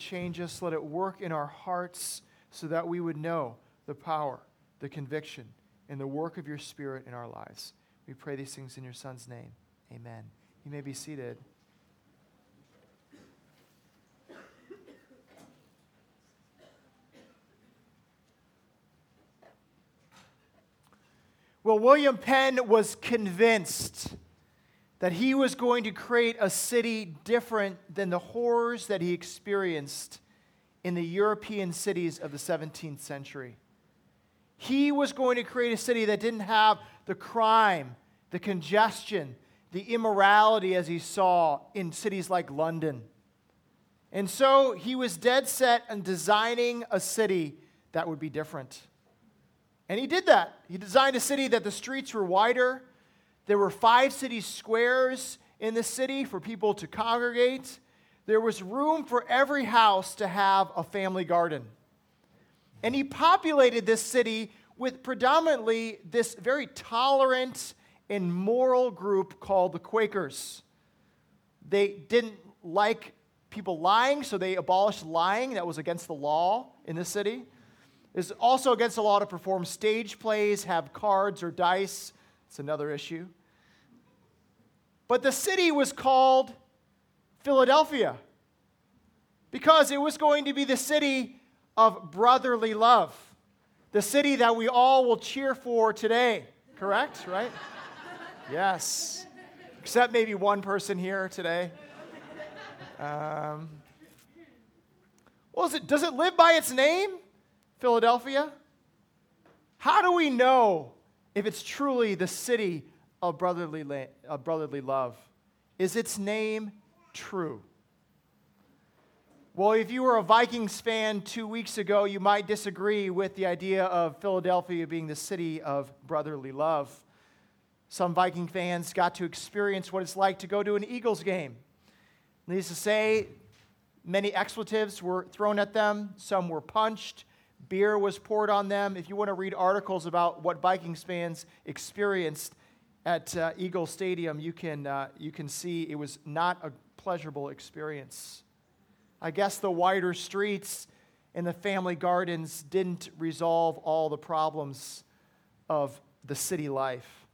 change us. Let it work in our hearts so that we would know the power, the conviction, and the work of your Spirit in our lives. We pray these things in your Son's name. Amen. You may be seated. Well, William Penn was convinced that he was going to create a city different than the horrors that he experienced in the European cities of the 17th century. He was going to create a city that didn't have the crime, the congestion, the immorality as he saw in cities like London. And so he was dead set on designing a city that would be different. And he did that. He designed a city that the streets were wider. There were five city squares in the city for people to congregate. There was room for every house to have a family garden. And he populated this city with predominantly this very tolerant and moral group called the Quakers. They didn't like people lying, so they abolished lying. That was against the law in the city. It's also against the law to perform stage plays, have cards or dice. It's another issue. But the city was called Philadelphia because it was going to be the city of brotherly love, the city that we all will cheer for today. Correct? Right? yes. Except maybe one person here today. Um, well, it, does it live by its name? Philadelphia? How do we know if it's truly the city of brotherly, la- of brotherly love? Is its name true? Well, if you were a Vikings fan two weeks ago, you might disagree with the idea of Philadelphia being the city of brotherly love. Some Viking fans got to experience what it's like to go to an Eagles game. Needless to say, many expletives were thrown at them, some were punched, Beer was poured on them. If you want to read articles about what Vikings fans experienced at uh, Eagle Stadium, you can, uh, you can see it was not a pleasurable experience. I guess the wider streets and the family gardens didn't resolve all the problems of the city life.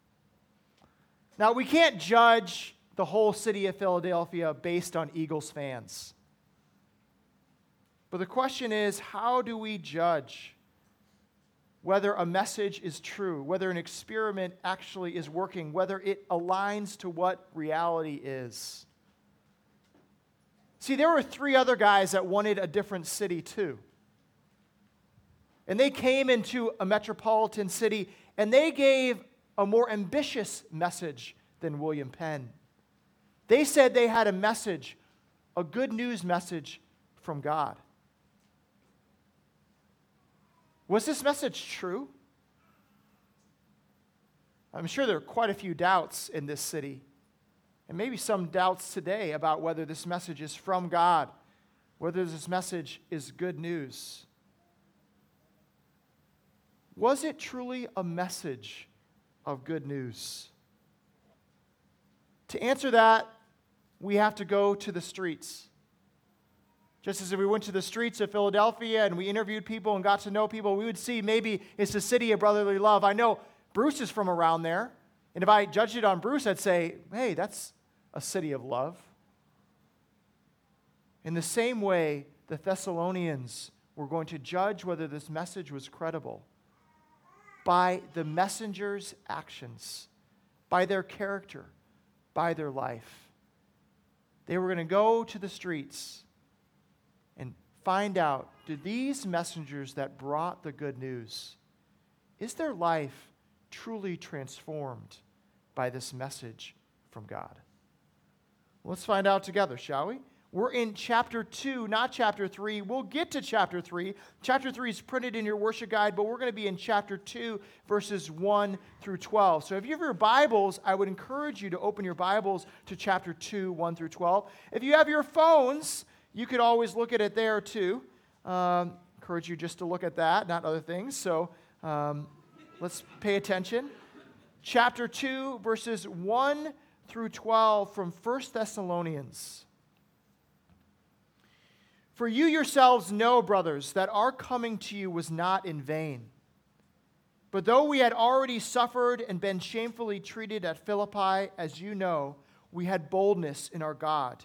Now, we can't judge the whole city of Philadelphia based on Eagles fans. But the question is how do we judge whether a message is true, whether an experiment actually is working, whether it aligns to what reality is? See, there were three other guys that wanted a different city too. And they came into a metropolitan city and they gave a more ambitious message than William Penn. They said they had a message, a good news message from God. Was this message true? I'm sure there are quite a few doubts in this city, and maybe some doubts today about whether this message is from God, whether this message is good news. Was it truly a message of good news? To answer that, we have to go to the streets. Just as if we went to the streets of Philadelphia and we interviewed people and got to know people, we would see maybe it's a city of brotherly love. I know Bruce is from around there. And if I judged it on Bruce, I'd say, hey, that's a city of love. In the same way, the Thessalonians were going to judge whether this message was credible by the messenger's actions, by their character, by their life. They were going to go to the streets find out do these messengers that brought the good news, is their life truly transformed by this message from God? Let's find out together, shall we? We're in chapter 2, not chapter 3. We'll get to chapter 3. Chapter 3 is printed in your worship guide, but we're going to be in chapter 2, verses 1 through 12. So if you have your Bibles, I would encourage you to open your Bibles to chapter 2, 1 through 12. If you have your phones, you could always look at it there too. Um, encourage you just to look at that, not other things. So um, let's pay attention. Chapter 2, verses 1 through 12 from 1 Thessalonians. For you yourselves know, brothers, that our coming to you was not in vain. But though we had already suffered and been shamefully treated at Philippi, as you know, we had boldness in our God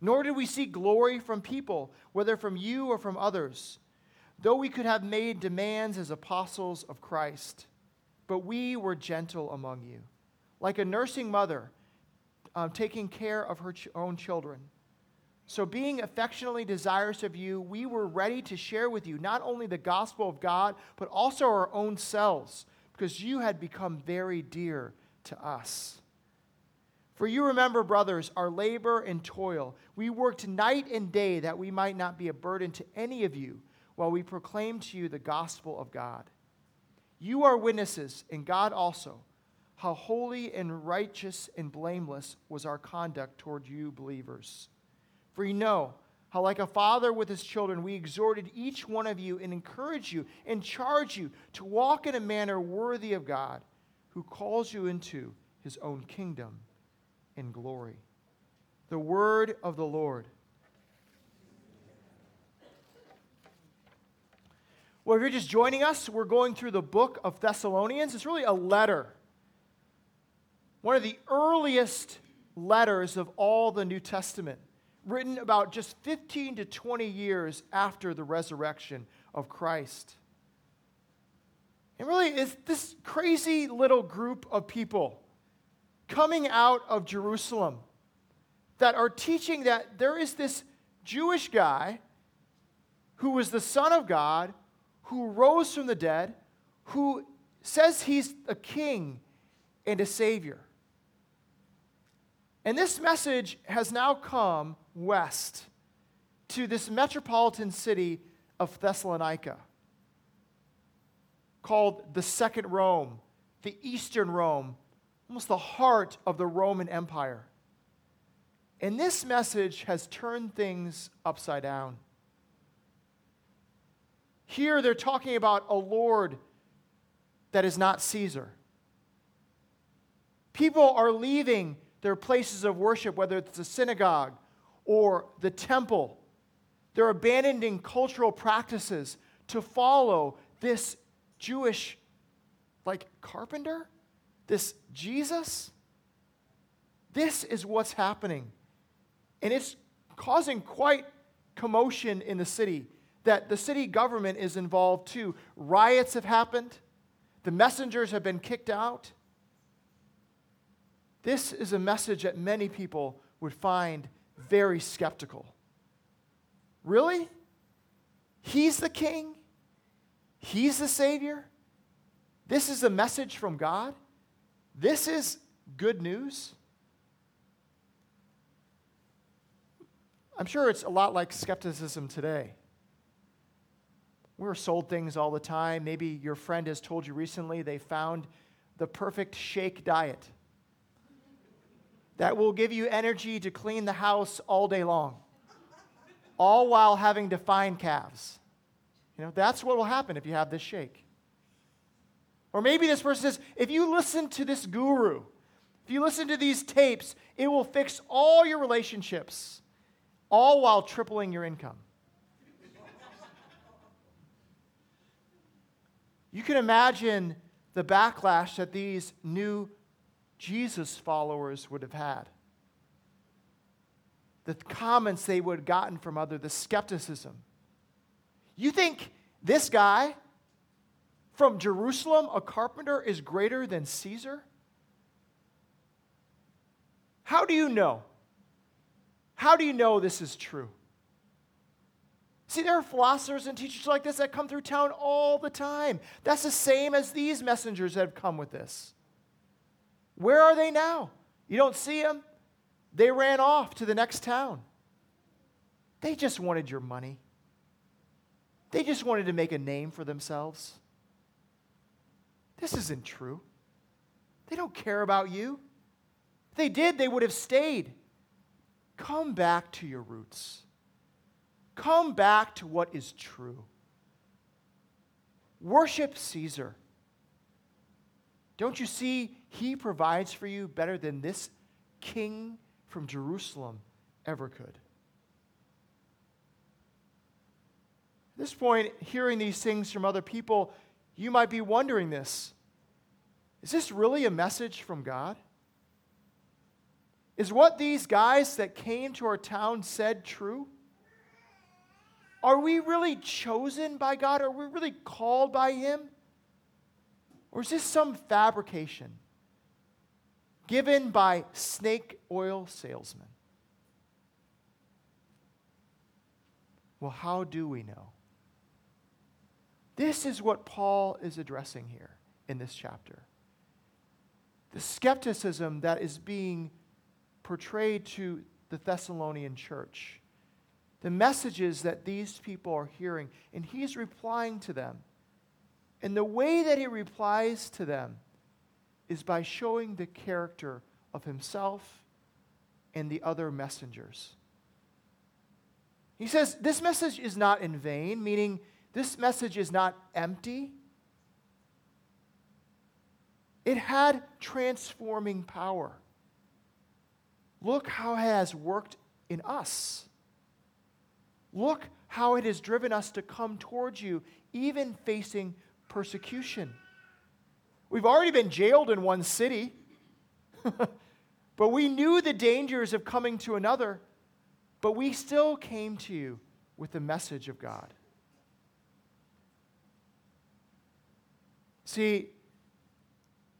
Nor did we seek glory from people, whether from you or from others, though we could have made demands as apostles of Christ. But we were gentle among you, like a nursing mother um, taking care of her ch- own children. So, being affectionately desirous of you, we were ready to share with you not only the gospel of God, but also our own selves, because you had become very dear to us. For you remember, brothers, our labor and toil. We worked night and day that we might not be a burden to any of you while we proclaim to you the gospel of God. You are witnesses, and God also, how holy and righteous and blameless was our conduct toward you believers. For you know how, like a father with his children, we exhorted each one of you and encouraged you and charged you to walk in a manner worthy of God, who calls you into his own kingdom and glory. The word of the Lord. Well, if you're just joining us, we're going through the book of Thessalonians. It's really a letter, one of the earliest letters of all the New Testament, written about just 15 to 20 years after the resurrection of Christ. And really, it's this crazy little group of people coming out of Jerusalem that are teaching that there is this Jewish guy who was the Son of God, who rose from the dead, who says he's a king and a savior. And this message has now come west to this metropolitan city of Thessalonica, called the Second Rome, the Eastern Rome, almost the heart of the Roman Empire. And this message has turned things upside down. Here they're talking about a Lord that is not Caesar. People are leaving their places of worship, whether it's the synagogue or the temple. They're abandoning cultural practices to follow this Jewish, like, carpenter this Jesus, this is what's happening. And it's causing quite commotion in the city that the city government is involved too. Riots have happened, the messengers have been kicked out. This is a message that many people would find very skeptical. Really? He's the king? He's the Savior? This is a message from God? This is good news. I'm sure it's a lot like skepticism today. We're sold things all the time. Maybe your friend has told you recently they found the perfect shake diet that will give you energy to clean the house all day long, all while having to find calves. You know, that's what will happen if you have this shake. Or maybe this person says, if you listen to this guru, if you listen to these tapes, it will fix all your relationships, all while tripling your income. you can imagine the backlash that these new Jesus followers would have had. The comments they would have gotten from others, the skepticism. You think this guy from Jerusalem, a carpenter is greater than Caesar? How do you know? How do you know this is true? See, there are philosophers and teachers like this that come through town all the time. That's the same as these messengers that have come with this. Where are they now? You don't see them? They ran off to the next town. They just wanted your money. They just wanted to make a name for themselves. This isn't true. They don't care about you. If they did, they would have stayed. Come back to your roots. Come back to what is true. Worship Caesar. Don't you see he provides for you better than this king from Jerusalem ever could? At this point, hearing these things from other people, you might be wondering this Is this really a message from God? Is what these guys that came to our town said true? Are we really chosen by God? Are we really called by Him? Or is this some fabrication given by snake oil salesmen? Well, how do we know? This is what Paul is addressing here in this chapter. The skepticism that is being portrayed to the Thessalonian church, the messages that these people are hearing, and he's replying to them. And the way that he replies to them is by showing the character of himself and the other messengers. He says, This message is not in vain, meaning this message is not empty. It had transforming power. Look how it has worked in us. Look how it has driven us to come towards you, even facing persecution. We've already been jailed in one city, but we knew the dangers of coming to another, but we still came to you with the message of God. See,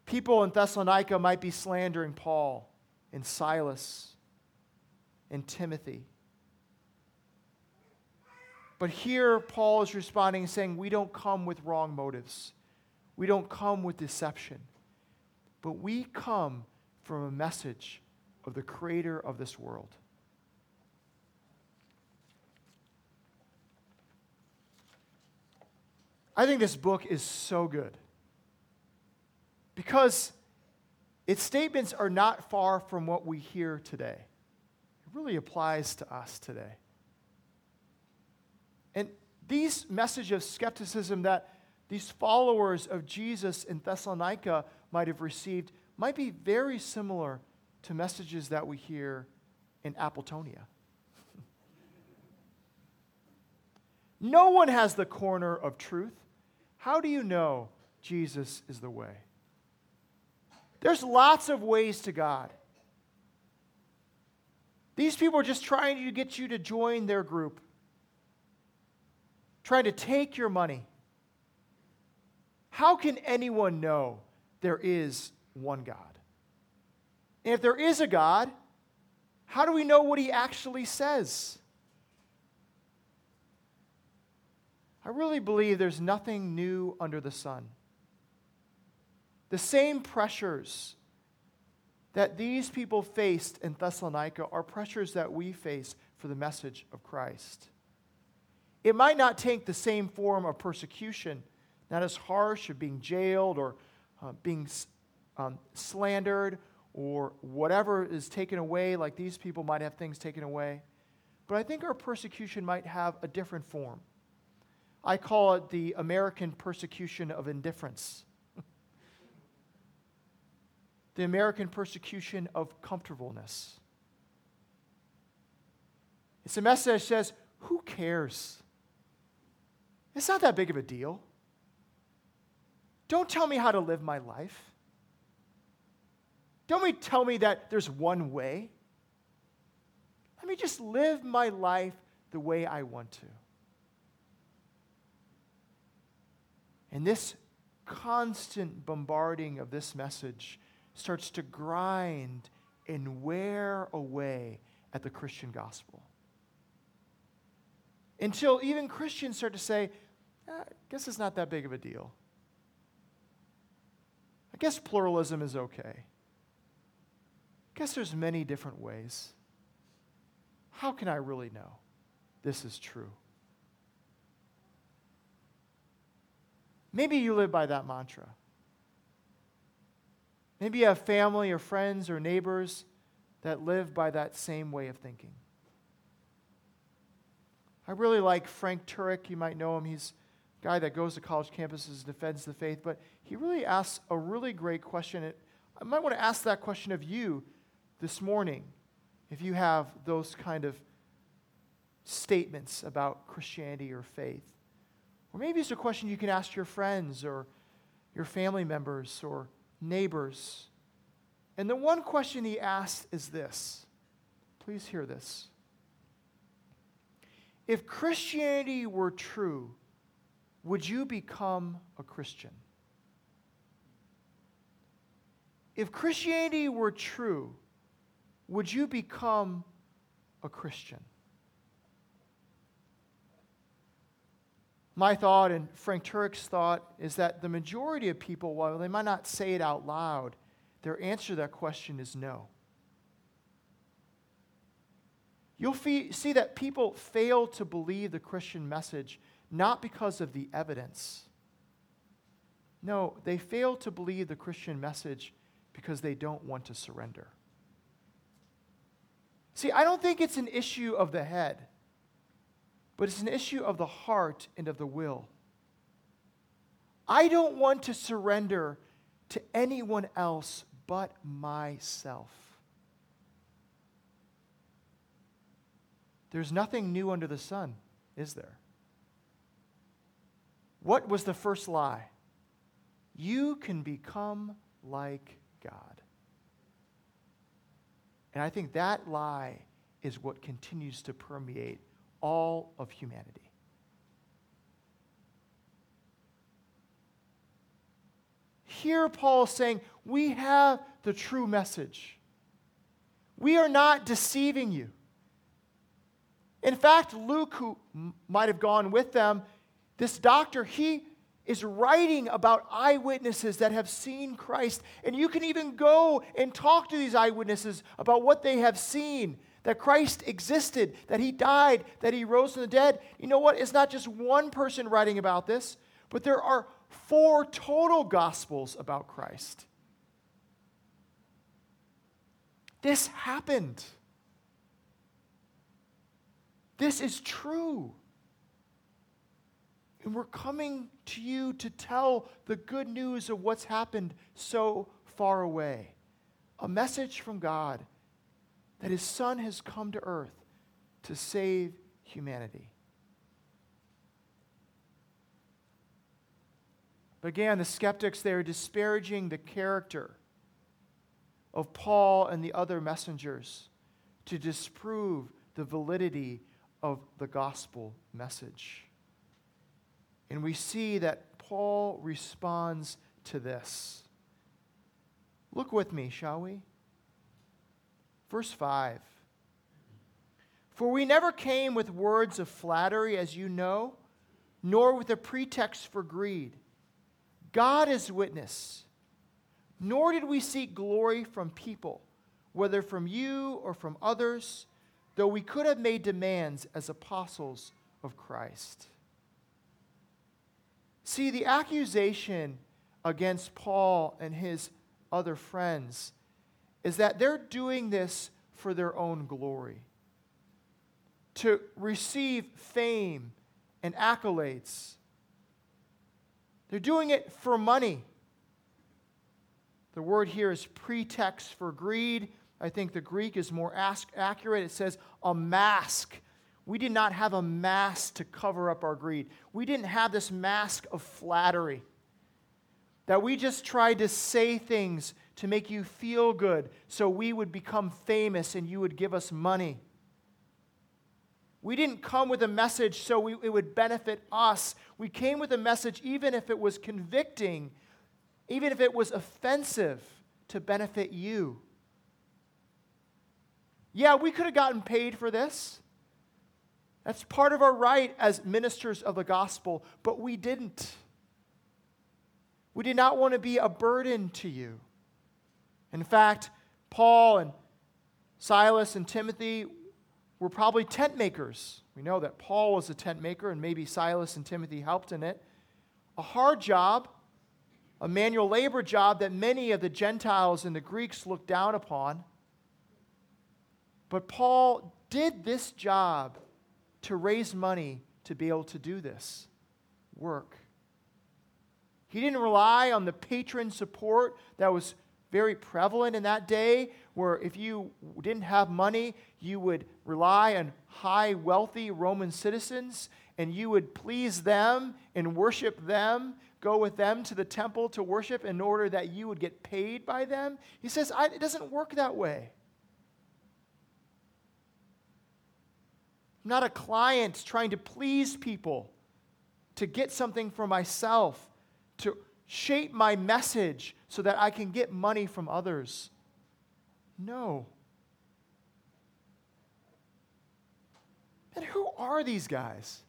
people in Thessalonica might be slandering Paul and Silas and Timothy. But here, Paul is responding saying, We don't come with wrong motives. We don't come with deception. But we come from a message of the creator of this world. I think this book is so good because its statements are not far from what we hear today. It really applies to us today. And these messages of skepticism that these followers of Jesus in Thessalonica might have received might be very similar to messages that we hear in Appletonia. no one has the corner of truth. How do you know Jesus is the way? There's lots of ways to God. These people are just trying to get you to join their group trying to take your money. How can anyone know there is one God? And if there is a God, how do we know what he actually says? I really believe there's nothing new under the sun. The same pressures that these people faced in Thessalonica are pressures that we face for the message of Christ. It might not take the same form of persecution, not as harsh of being jailed or uh, being um, slandered or whatever is taken away, like these people might have things taken away. But I think our persecution might have a different form. I call it the American persecution of indifference, the American persecution of comfortableness. It's a message that says, Who cares? It's not that big of a deal. Don't tell me how to live my life. Don't tell me that there's one way. Let me just live my life the way I want to. And this constant bombarding of this message starts to grind and wear away at the Christian gospel. Until even Christians start to say, ah, I guess it's not that big of a deal. I guess pluralism is okay. I guess there's many different ways. How can I really know? this is true. Maybe you live by that mantra. Maybe you have family or friends or neighbors that live by that same way of thinking. I really like Frank Turek. You might know him. He's a guy that goes to college campuses and defends the faith, but he really asks a really great question. I might want to ask that question of you this morning if you have those kind of statements about Christianity or faith. Or maybe it's a question you can ask your friends or your family members or neighbors. And the one question he asked is this. Please hear this. If Christianity were true, would you become a Christian? If Christianity were true, would you become a Christian? My thought and Frank Turek's thought is that the majority of people, while they might not say it out loud, their answer to that question is no. You'll fee- see that people fail to believe the Christian message not because of the evidence. No, they fail to believe the Christian message because they don't want to surrender. See, I don't think it's an issue of the head but it's an issue of the heart and of the will. I don't want to surrender to anyone else but myself. There's nothing new under the sun, is there? What was the first lie? You can become like God. And I think that lie is what continues to permeate all of humanity. Here, Paul is saying, We have the true message. We are not deceiving you. In fact, Luke, who might have gone with them, this doctor, he is writing about eyewitnesses that have seen Christ. And you can even go and talk to these eyewitnesses about what they have seen that Christ existed, that he died, that he rose from the dead. You know what? It's not just one person writing about this, but there are four total gospels about Christ. This happened. This is true. And we're coming to you to tell the good news of what's happened so far away. A message from God that his son has come to earth to save humanity. But again, the skeptics, they are disparaging the character of Paul and the other messengers to disprove the validity of the gospel message. And we see that Paul responds to this. Look with me, shall we? Verse 5 For we never came with words of flattery, as you know, nor with a pretext for greed. God is witness. Nor did we seek glory from people, whether from you or from others, though we could have made demands as apostles of Christ. See, the accusation against Paul and his other friends is that they're doing this for their own glory, to receive fame and accolades. They're doing it for money. The word here is pretext for greed. I think the Greek is more accurate. It says a mask. We did not have a mask to cover up our greed. We didn't have this mask of flattery. That we just tried to say things to make you feel good so we would become famous and you would give us money. We didn't come with a message so we, it would benefit us. We came with a message, even if it was convicting, even if it was offensive, to benefit you. Yeah, we could have gotten paid for this. That's part of our right as ministers of the gospel, but we didn't. We did not want to be a burden to you. In fact, Paul and Silas and Timothy were probably tent makers. We know that Paul was a tent maker, and maybe Silas and Timothy helped in it. A hard job, a manual labor job that many of the Gentiles and the Greeks looked down upon. But Paul did this job to raise money to be able to do this work. He didn't rely on the patron support that was very prevalent in that day, where if you didn't have money, you would rely on high, wealthy Roman citizens and you would please them and worship them, go with them to the temple to worship in order that you would get paid by them. He says, it doesn't work that way. I'm not a client trying to please people, to get something for myself, to shape my message so that I can get money from others. No. And who are these guys?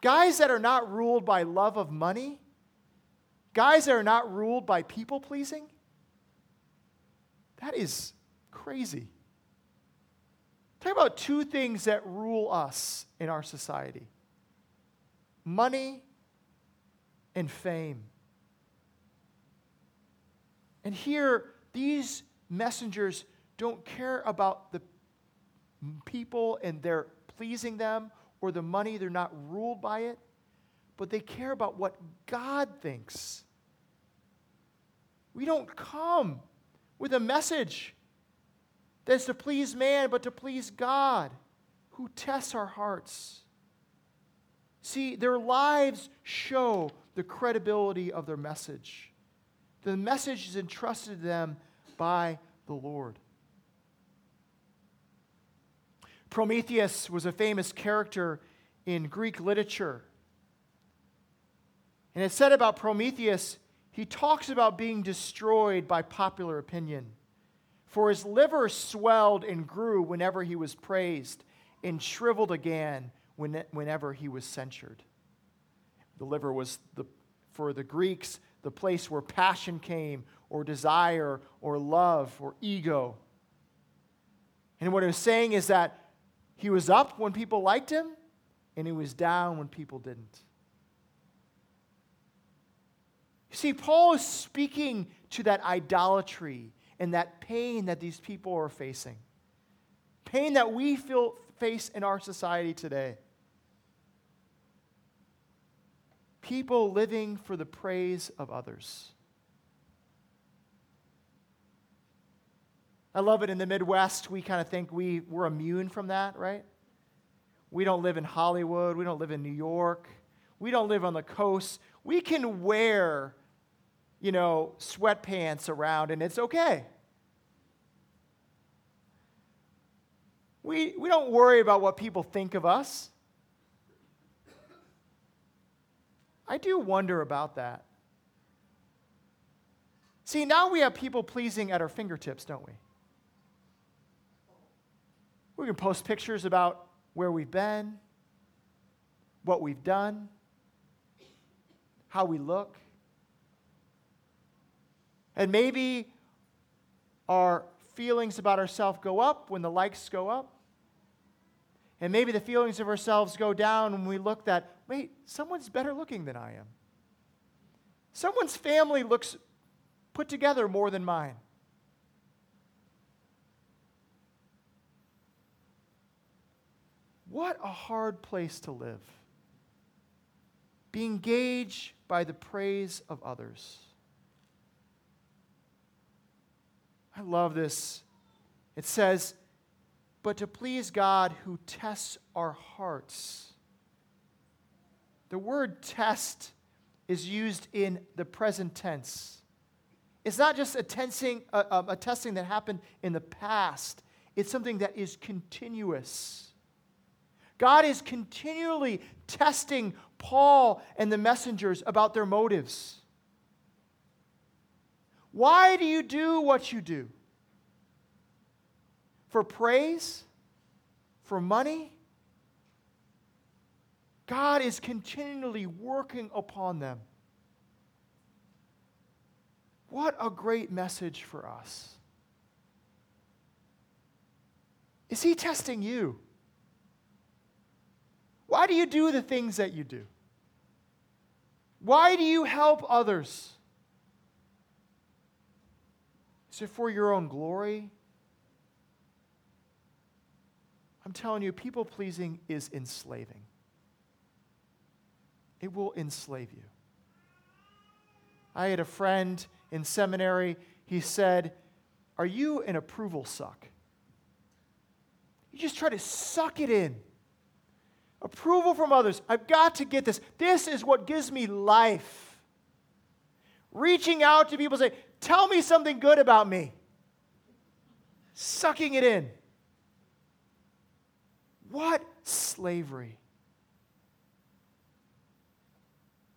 Guys that are not ruled by love of money? Guys that are not ruled by people pleasing? That is crazy. Talk about two things that rule us in our society money and fame. And here, these messengers don't care about the people and their pleasing them or the money, they're not ruled by it, but they care about what God thinks. We don't come with a message that's to please man, but to please God who tests our hearts. See, their lives show the credibility of their message. The message is entrusted to them by the Lord. Prometheus was a famous character in Greek literature. And it's said about Prometheus, he talks about being destroyed by popular opinion. For his liver swelled and grew whenever he was praised, and shriveled again whenever he was censured. The liver was, the, for the Greeks, the place where passion came, or desire, or love, or ego. And what it was saying is that he was up when people liked him, and he was down when people didn't. You see, Paul is speaking to that idolatry and that pain that these people are facing. Pain that we feel face in our society today. People living for the praise of others. I love it in the Midwest. We kind of think we, we're immune from that, right? We don't live in Hollywood. We don't live in New York. We don't live on the coast. We can wear, you know, sweatpants around and it's okay. We, we don't worry about what people think of us. I do wonder about that. See, now we have people pleasing at our fingertips, don't we? We can post pictures about where we've been, what we've done, how we look. And maybe our feelings about ourselves go up when the likes go up. And maybe the feelings of ourselves go down when we look that, wait, someone's better looking than I am. Someone's family looks put together more than mine. What a hard place to live. Be engaged by the praise of others. I love this. It says, but to please God who tests our hearts. The word test is used in the present tense. It's not just a, tensing, a, a testing that happened in the past, it's something that is continuous. God is continually testing Paul and the messengers about their motives. Why do you do what you do? For praise? For money? God is continually working upon them. What a great message for us. Is He testing you? Why do you do the things that you do? Why do you help others? Is it for your own glory? I'm telling you, people pleasing is enslaving. It will enslave you. I had a friend in seminary, he said, Are you an approval suck? You just try to suck it in. Approval from others. I've got to get this. This is what gives me life. Reaching out to people, say, Tell me something good about me. Sucking it in. What slavery.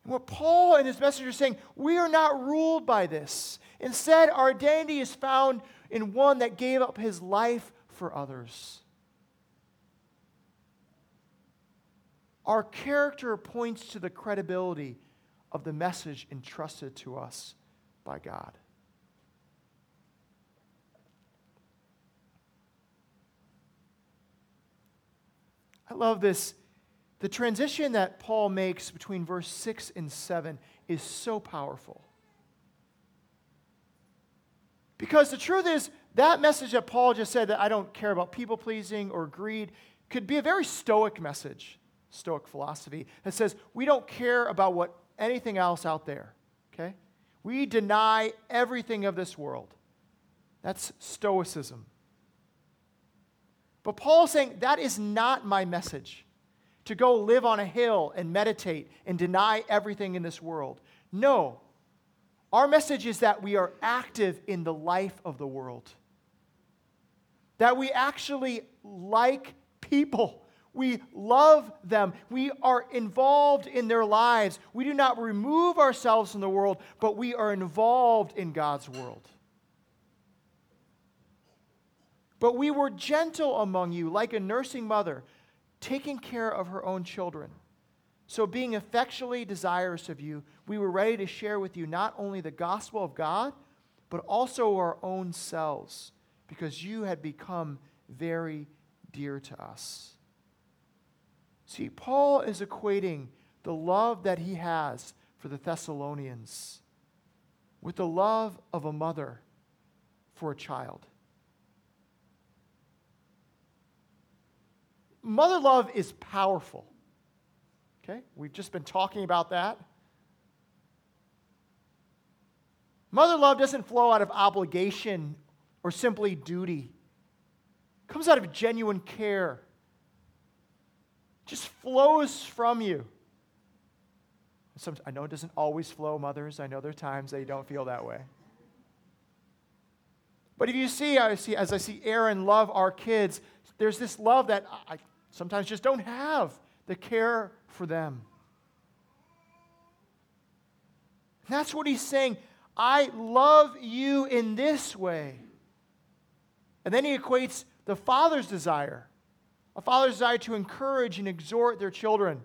And what Paul and his message are saying, we are not ruled by this. Instead, our identity is found in one that gave up his life for others. Our character points to the credibility of the message entrusted to us by God. I love this. The transition that Paul makes between verse 6 and 7 is so powerful. Because the truth is, that message that Paul just said that I don't care about people pleasing or greed could be a very stoic message, stoic philosophy, that says we don't care about what anything else out there. Okay? We deny everything of this world. That's stoicism. But Paul's saying that is not my message to go live on a hill and meditate and deny everything in this world. No. Our message is that we are active in the life of the world. That we actually like people. We love them. We are involved in their lives. We do not remove ourselves from the world, but we are involved in God's world. But we were gentle among you, like a nursing mother, taking care of her own children. So, being affectionately desirous of you, we were ready to share with you not only the gospel of God, but also our own selves, because you had become very dear to us. See, Paul is equating the love that he has for the Thessalonians with the love of a mother for a child. Mother love is powerful. Okay? We've just been talking about that. Mother love doesn't flow out of obligation or simply duty. It comes out of genuine care. It just flows from you. I know it doesn't always flow, mothers. I know there are times you don't feel that way. But if you see, I see as I see Aaron love our kids, there's this love that I, sometimes just don't have the care for them. That's what he's saying. I love you in this way. And then he equates the father's desire a father's desire to encourage and exhort their children,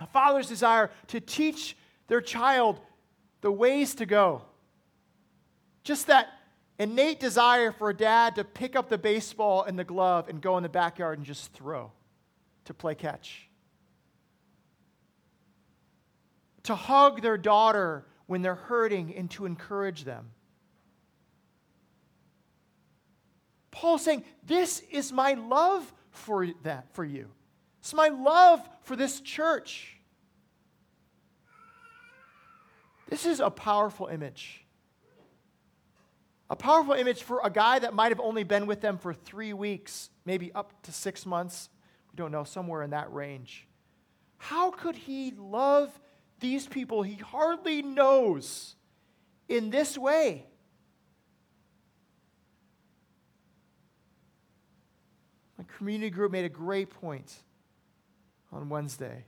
a father's desire to teach their child the ways to go. Just that innate desire for a dad to pick up the baseball and the glove and go in the backyard and just throw to play catch. To hug their daughter when they're hurting and to encourage them. Paul's saying, This is my love for that for you. It's my love for this church. This is a powerful image. A powerful image for a guy that might have only been with them for three weeks, maybe up to six months. We don't know, somewhere in that range. How could he love these people he hardly knows in this way? My community group made a great point on Wednesday.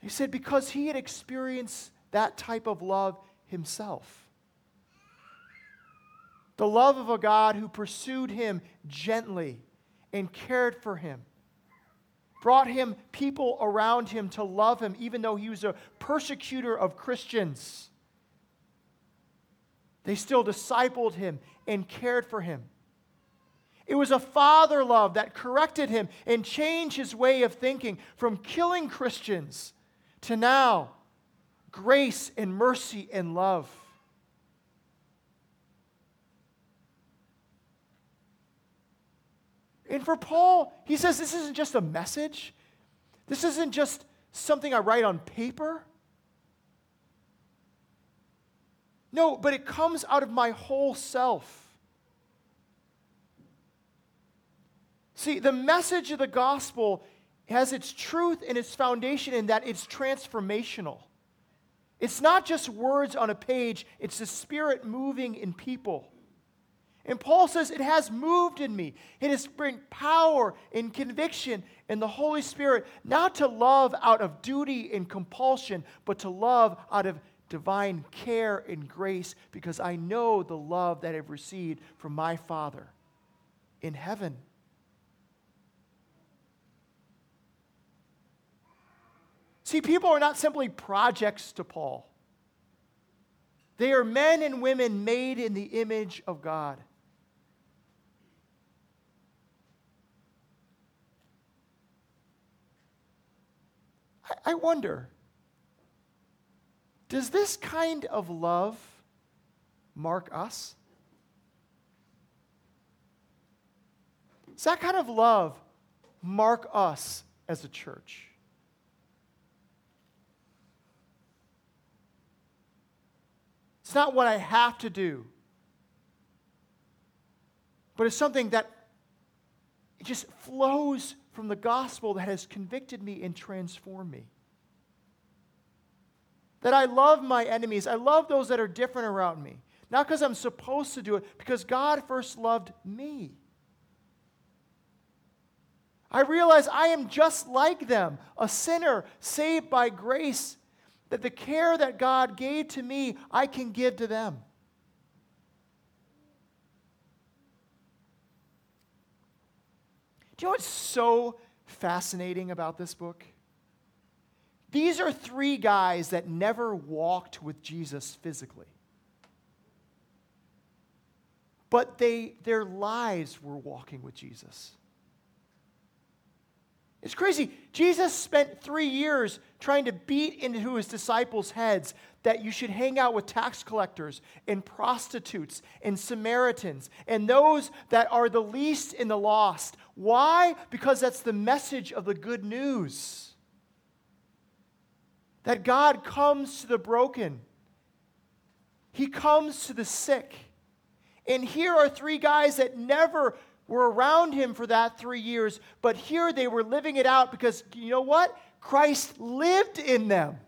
He said, because he had experienced that type of love himself. The love of a God who pursued him gently and cared for him, brought him people around him to love him, even though he was a persecutor of Christians. They still discipled him and cared for him. It was a father love that corrected him and changed his way of thinking from killing Christians to now grace and mercy and love. And for Paul, he says this isn't just a message, this isn't just something I write on paper. No, but it comes out of my whole self. See, the message of the gospel has its truth and its foundation in that it's transformational. It's not just words on a page, it's the Spirit moving in people. And Paul says, It has moved in me. It has brought power and conviction in the Holy Spirit, not to love out of duty and compulsion, but to love out of divine care and grace, because I know the love that I've received from my Father in heaven. See, people are not simply projects to Paul. They are men and women made in the image of God. I wonder does this kind of love mark us? Does that kind of love mark us as a church? It's not what I have to do, but it's something that just flows from the gospel that has convicted me and transformed me. That I love my enemies. I love those that are different around me. Not because I'm supposed to do it, because God first loved me. I realize I am just like them, a sinner saved by grace, that the care that God gave to me, I can give to them. Do you know what's so fascinating about this book? These are three guys that never walked with Jesus physically. But they, their lives were walking with Jesus. It's crazy. Jesus spent three years trying to beat into his disciples' heads that you should hang out with tax collectors and prostitutes and Samaritans and those that are the least in the lost. Why? Because that's the message of the good news. That God comes to the broken, He comes to the sick. And here are three guys that never were around him for that three years, but here they were living it out because you know what? Christ lived in them.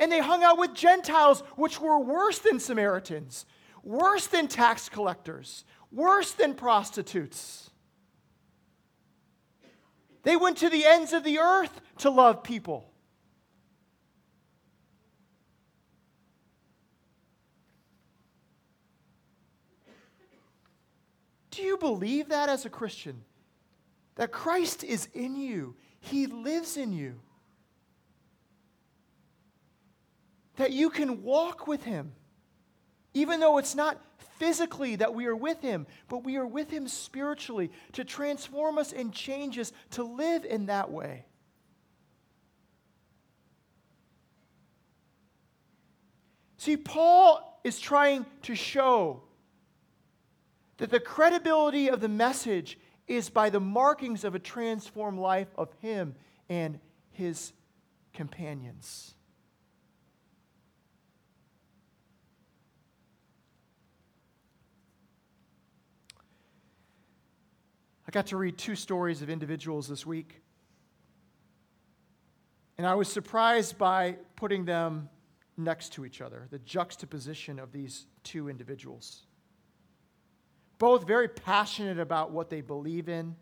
And they hung out with Gentiles, which were worse than Samaritans, worse than tax collectors, worse than prostitutes. They went to the ends of the earth to love people. Do you believe that as a Christian? That Christ is in you, He lives in you. That you can walk with Him, even though it's not physically that we are with Him, but we are with Him spiritually to transform us and change us to live in that way. See, Paul is trying to show that the credibility of the message is by the markings of a transformed life of him and his companions. I got to read two stories of individuals this week. And I was surprised by putting them next to each other, the juxtaposition of these two individuals both very passionate about what they believe in,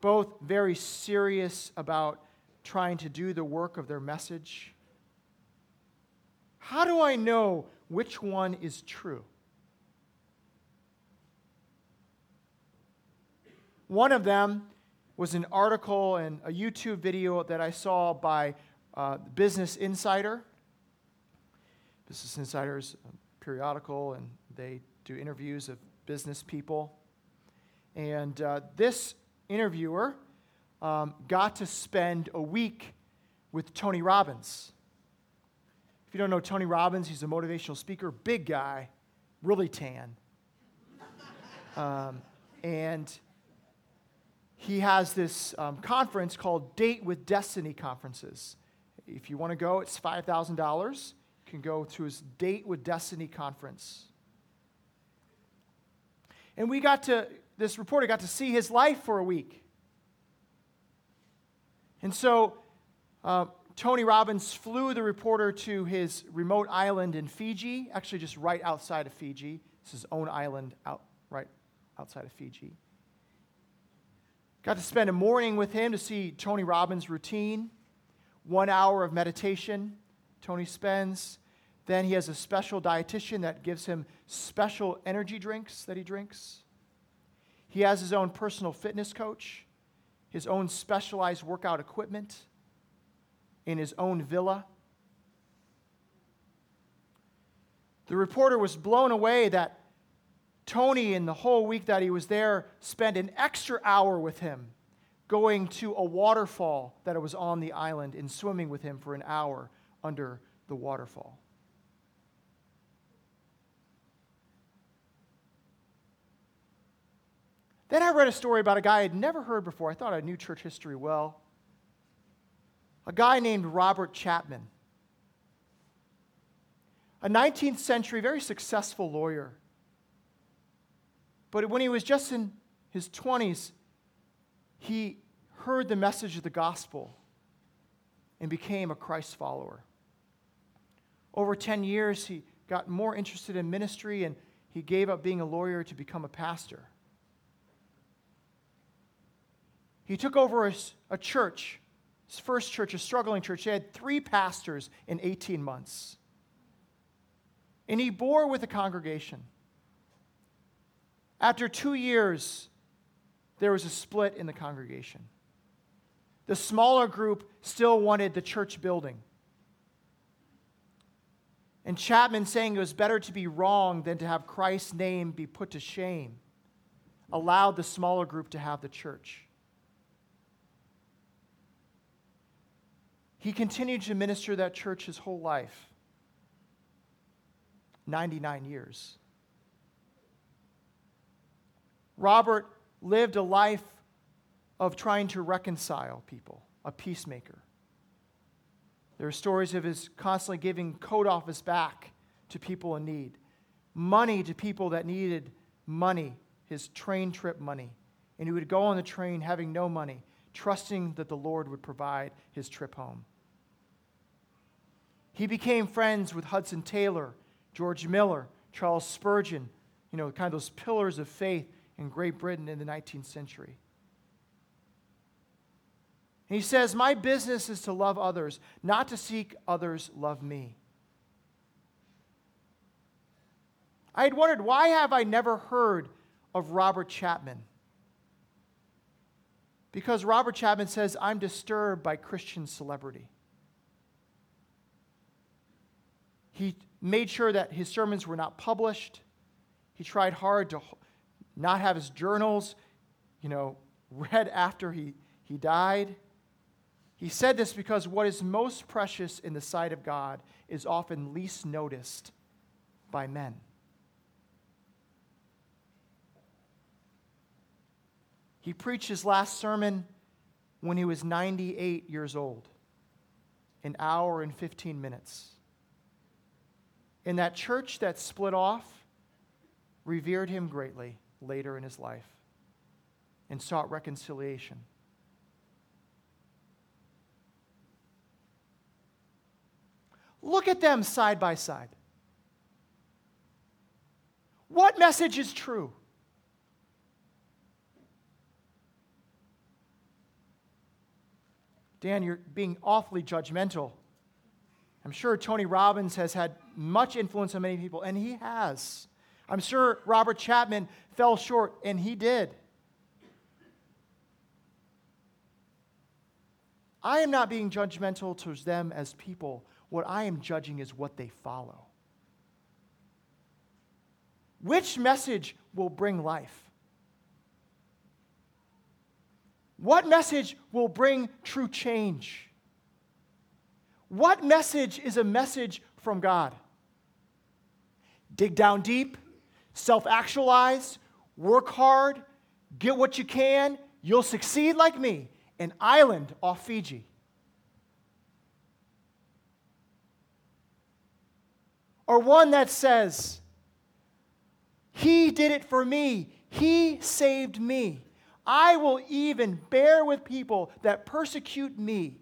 both very serious about trying to do the work of their message. How do I know which one is true? One of them was an article and a YouTube video that I saw by uh, Business Insider. Business Insider is periodical and they do interviews of business people. And uh, this interviewer um, got to spend a week with Tony Robbins. If you don't know Tony Robbins, he's a motivational speaker, big guy, really tan. Um, and he has this um, conference called Date with Destiny Conferences. If you want to go, it's $5,000. You can go to his Date with Destiny conference. And we got to, this reporter got to see his life for a week. And so uh, Tony Robbins flew the reporter to his remote island in Fiji, actually just right outside of Fiji. It's his own island out, right outside of Fiji. Got to spend a morning with him to see Tony Robbins' routine. One hour of meditation, Tony spends. Then he has a special dietitian that gives him special energy drinks that he drinks. He has his own personal fitness coach, his own specialized workout equipment in his own villa. The reporter was blown away that Tony, in the whole week that he was there, spent an extra hour with him going to a waterfall that was on the island and swimming with him for an hour under the waterfall. Then I read a story about a guy I'd never heard before. I thought I knew church history well. A guy named Robert Chapman, a 19th century, very successful lawyer. But when he was just in his 20s, he heard the message of the gospel and became a Christ follower. Over 10 years, he got more interested in ministry and he gave up being a lawyer to become a pastor. He took over a, a church, his first church, a struggling church. He had three pastors in 18 months. And he bore with the congregation. After two years, there was a split in the congregation. The smaller group still wanted the church building. And Chapman saying it was better to be wrong than to have Christ's name be put to shame, allowed the smaller group to have the church. He continued to minister that church his whole life 99 years. Robert lived a life of trying to reconcile people, a peacemaker. There are stories of his constantly giving coat off his back to people in need, money to people that needed money, his train trip money. And he would go on the train having no money, trusting that the Lord would provide his trip home. He became friends with Hudson Taylor, George Miller, Charles Spurgeon, you know, kind of those pillars of faith in Great Britain in the 19th century. he says, My business is to love others, not to seek others love me. I had wondered, why have I never heard of Robert Chapman? Because Robert Chapman says, I'm disturbed by Christian celebrity. He made sure that his sermons were not published. He tried hard to not have his journals, you know, read after he, he died. He said this because what is most precious in the sight of God is often least noticed by men. He preached his last sermon when he was 98 years old, an hour and 15 minutes. And that church that split off revered him greatly later in his life and sought reconciliation. Look at them side by side. What message is true? Dan, you're being awfully judgmental. I'm sure Tony Robbins has had much influence on many people, and he has. I'm sure Robert Chapman fell short, and he did. I am not being judgmental towards them as people. What I am judging is what they follow. Which message will bring life? What message will bring true change? What message is a message from God? Dig down deep, self actualize, work hard, get what you can, you'll succeed like me, an island off Fiji. Or one that says, He did it for me, He saved me. I will even bear with people that persecute me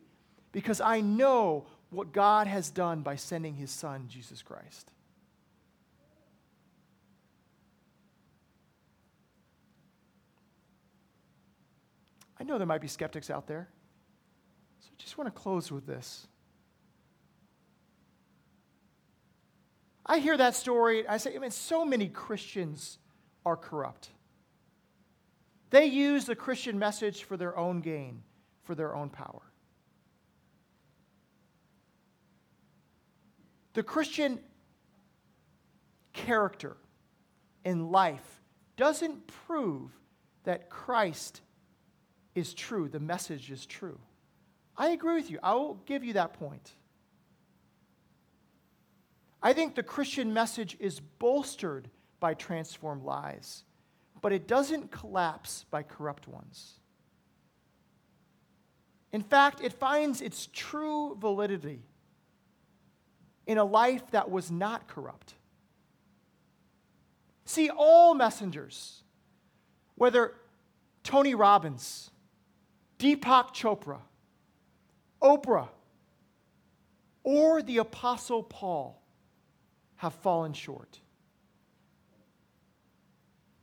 because I know what God has done by sending his son, Jesus Christ. I know there might be skeptics out there, so I just want to close with this. I hear that story, I say, I mean, so many Christians are corrupt. They use the Christian message for their own gain, for their own power. The Christian character in life doesn't prove that Christ is true, the message is true. I agree with you. I will give you that point. I think the Christian message is bolstered by transformed lives, but it doesn't collapse by corrupt ones. In fact, it finds its true validity in a life that was not corrupt. See, all messengers, whether Tony Robbins, Deepak Chopra, Oprah, or the Apostle Paul, have fallen short.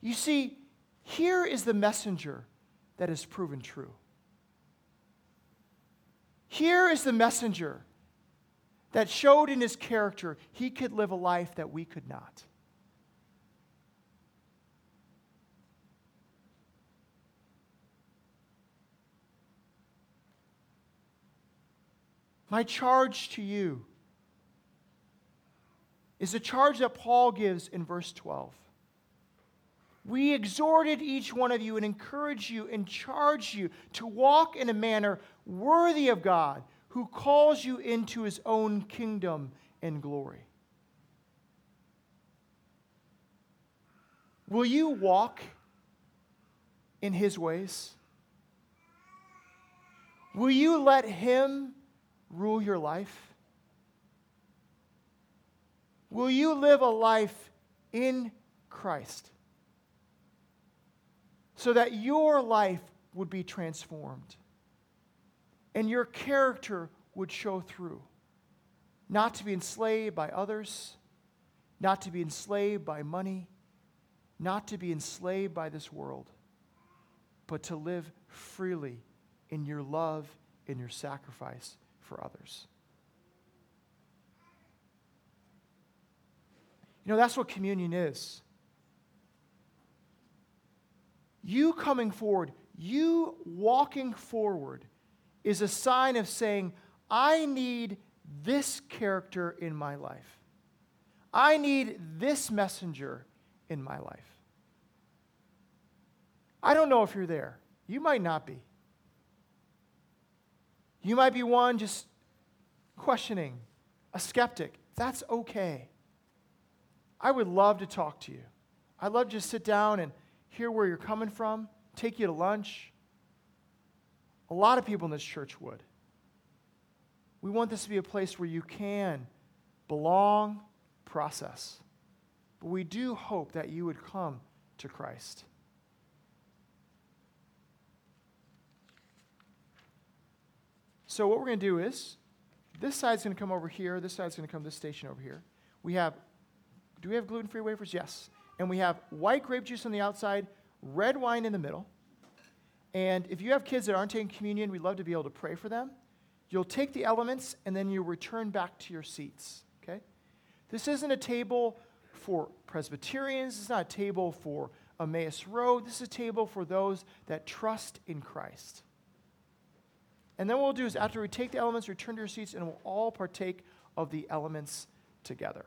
You see, here is the messenger that is proven true. Here is the messenger that showed in his character he could live a life that we could not. My charge to you is a charge that Paul gives in verse 12. We exhorted each one of you and encourage you and charge you to walk in a manner worthy of God who calls you into his own kingdom and glory. Will you walk in his ways? Will you let him rule your life? Will you live a life in Christ so that your life would be transformed? and your character would show through. Not to be enslaved by others, not to be enslaved by money, not to be enslaved by this world, but to live freely in your love and your sacrifice for others. You know, that's what communion is. You coming forward, you walking forward is a sign of saying, I need this character in my life. I need this messenger in my life. I don't know if you're there. You might not be. You might be one just questioning, a skeptic. That's okay. I would love to talk to you. I'd love to just sit down and hear where you're coming from, take you to lunch, a lot of people in this church would. We want this to be a place where you can belong, process. But we do hope that you would come to Christ. So, what we're going to do is this side's going to come over here, this side's going to come to this station over here. We have, do we have gluten free wafers? Yes. And we have white grape juice on the outside, red wine in the middle. And if you have kids that aren't taking communion, we'd love to be able to pray for them. You'll take the elements and then you return back to your seats, okay? This isn't a table for Presbyterians, it's not a table for Emmaus Road. This is a table for those that trust in Christ. And then what we'll do is after we take the elements, return to your seats, and we'll all partake of the elements together.